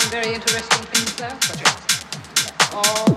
find very interesting things, though. Such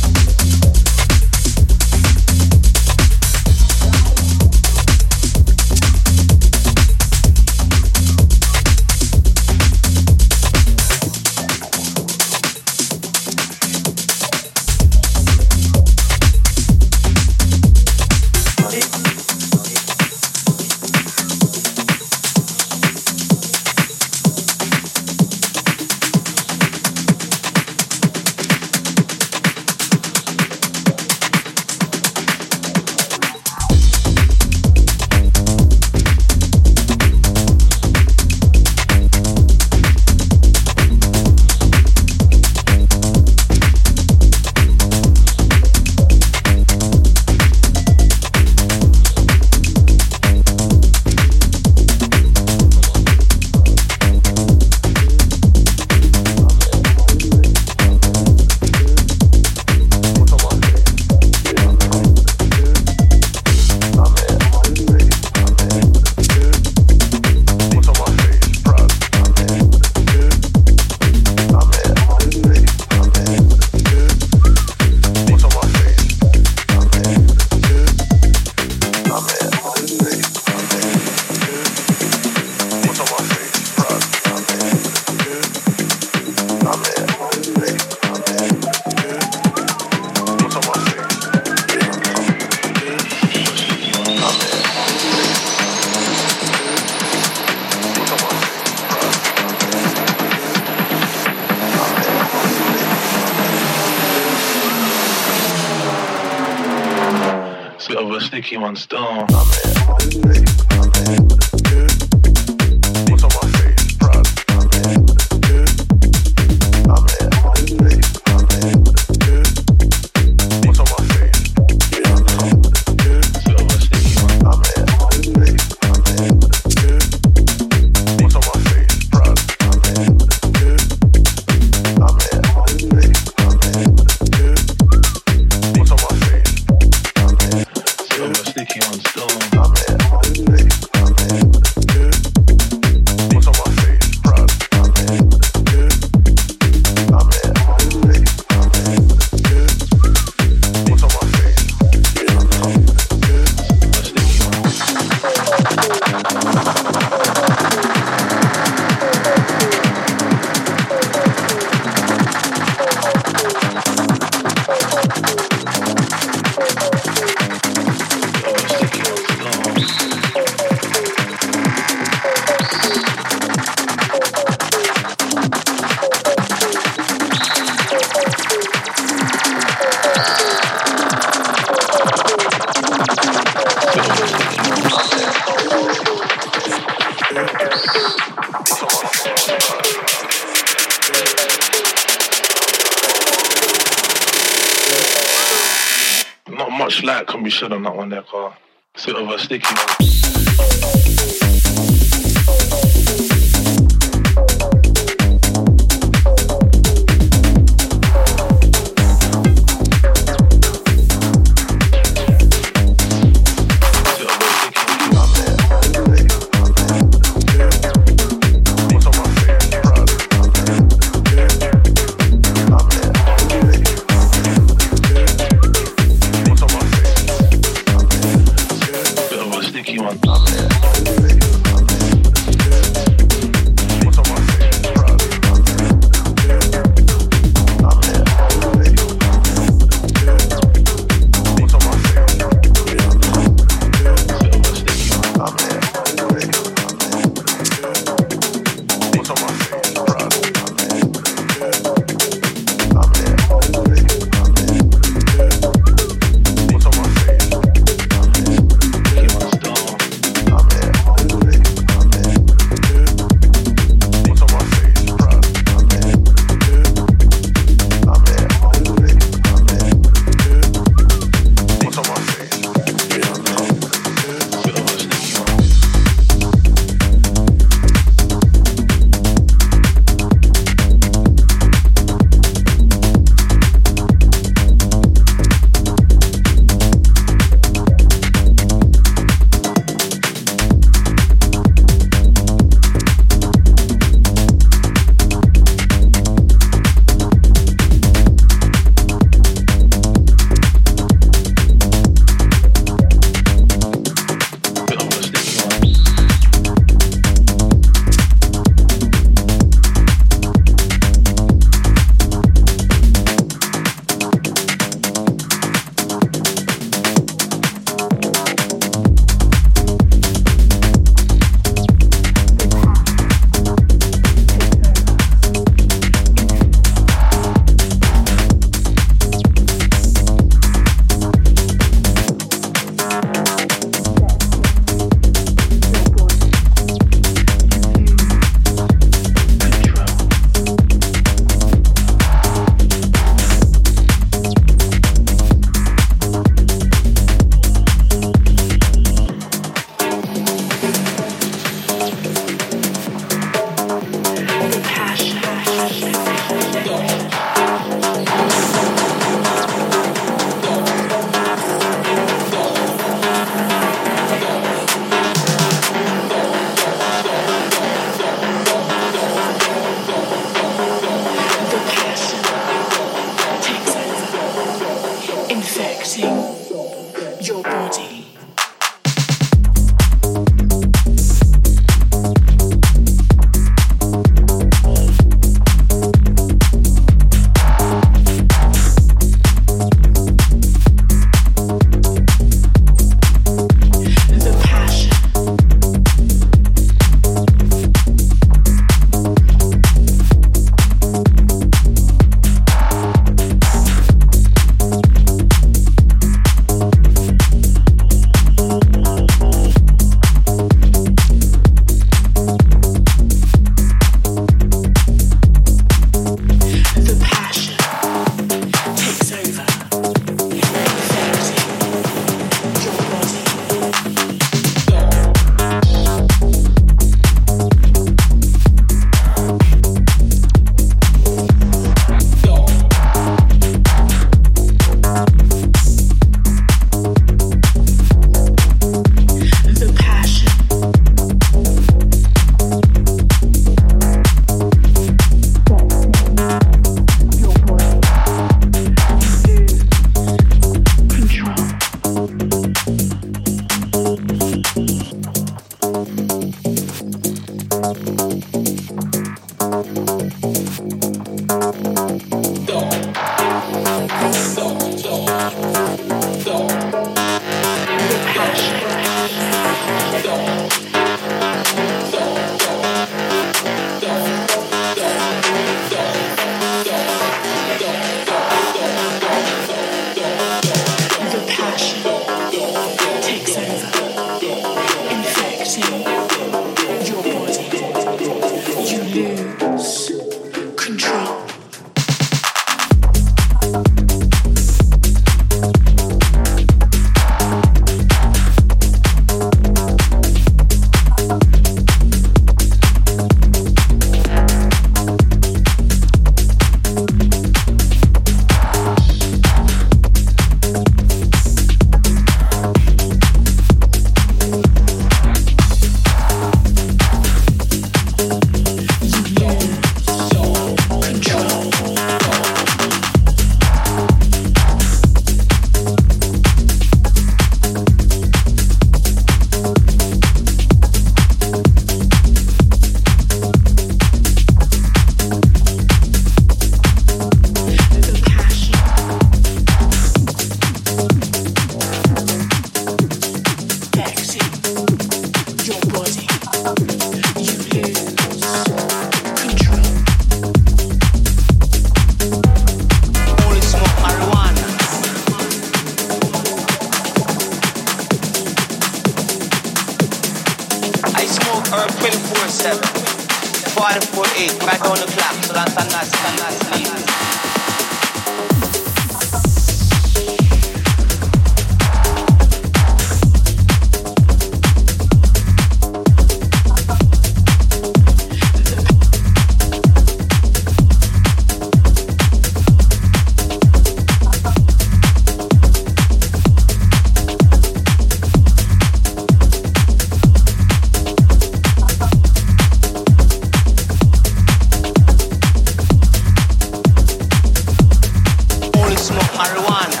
marijuana.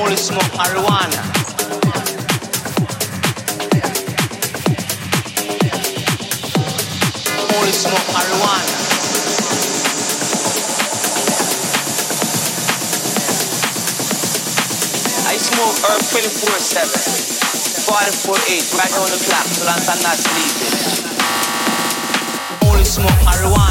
Only smoke marijuana. Only smoke marijuana. I smoke 24-7, 4, 8, right on the clock, so I'm not sleeping one.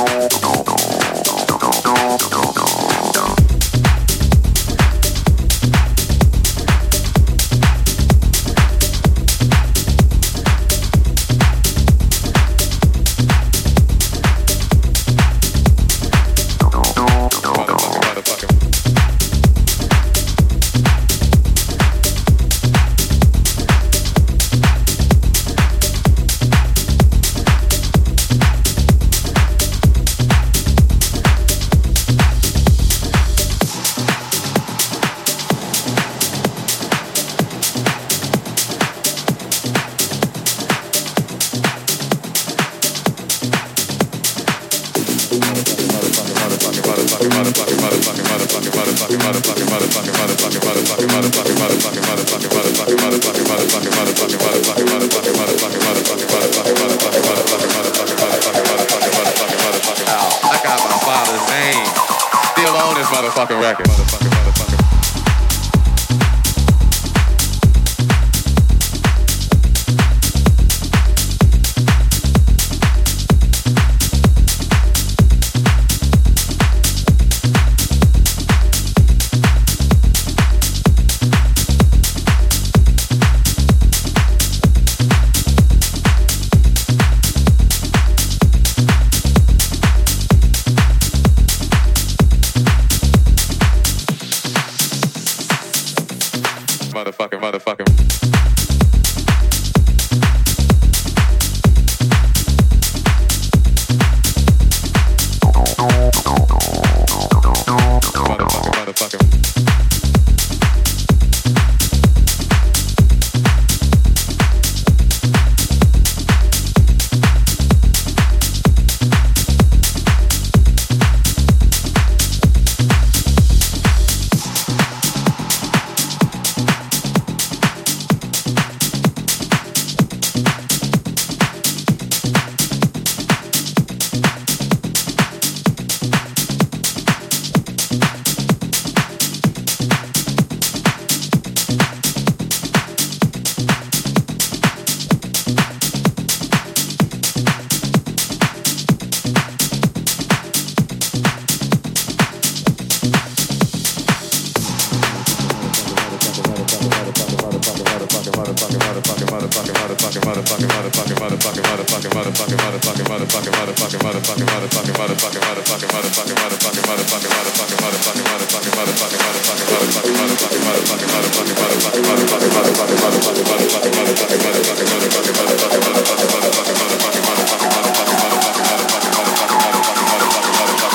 どうぞどうぞどうぞどうぞ。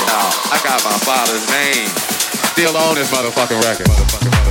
Now, I got my father's name. Still on this motherfucking record. Motherfucking,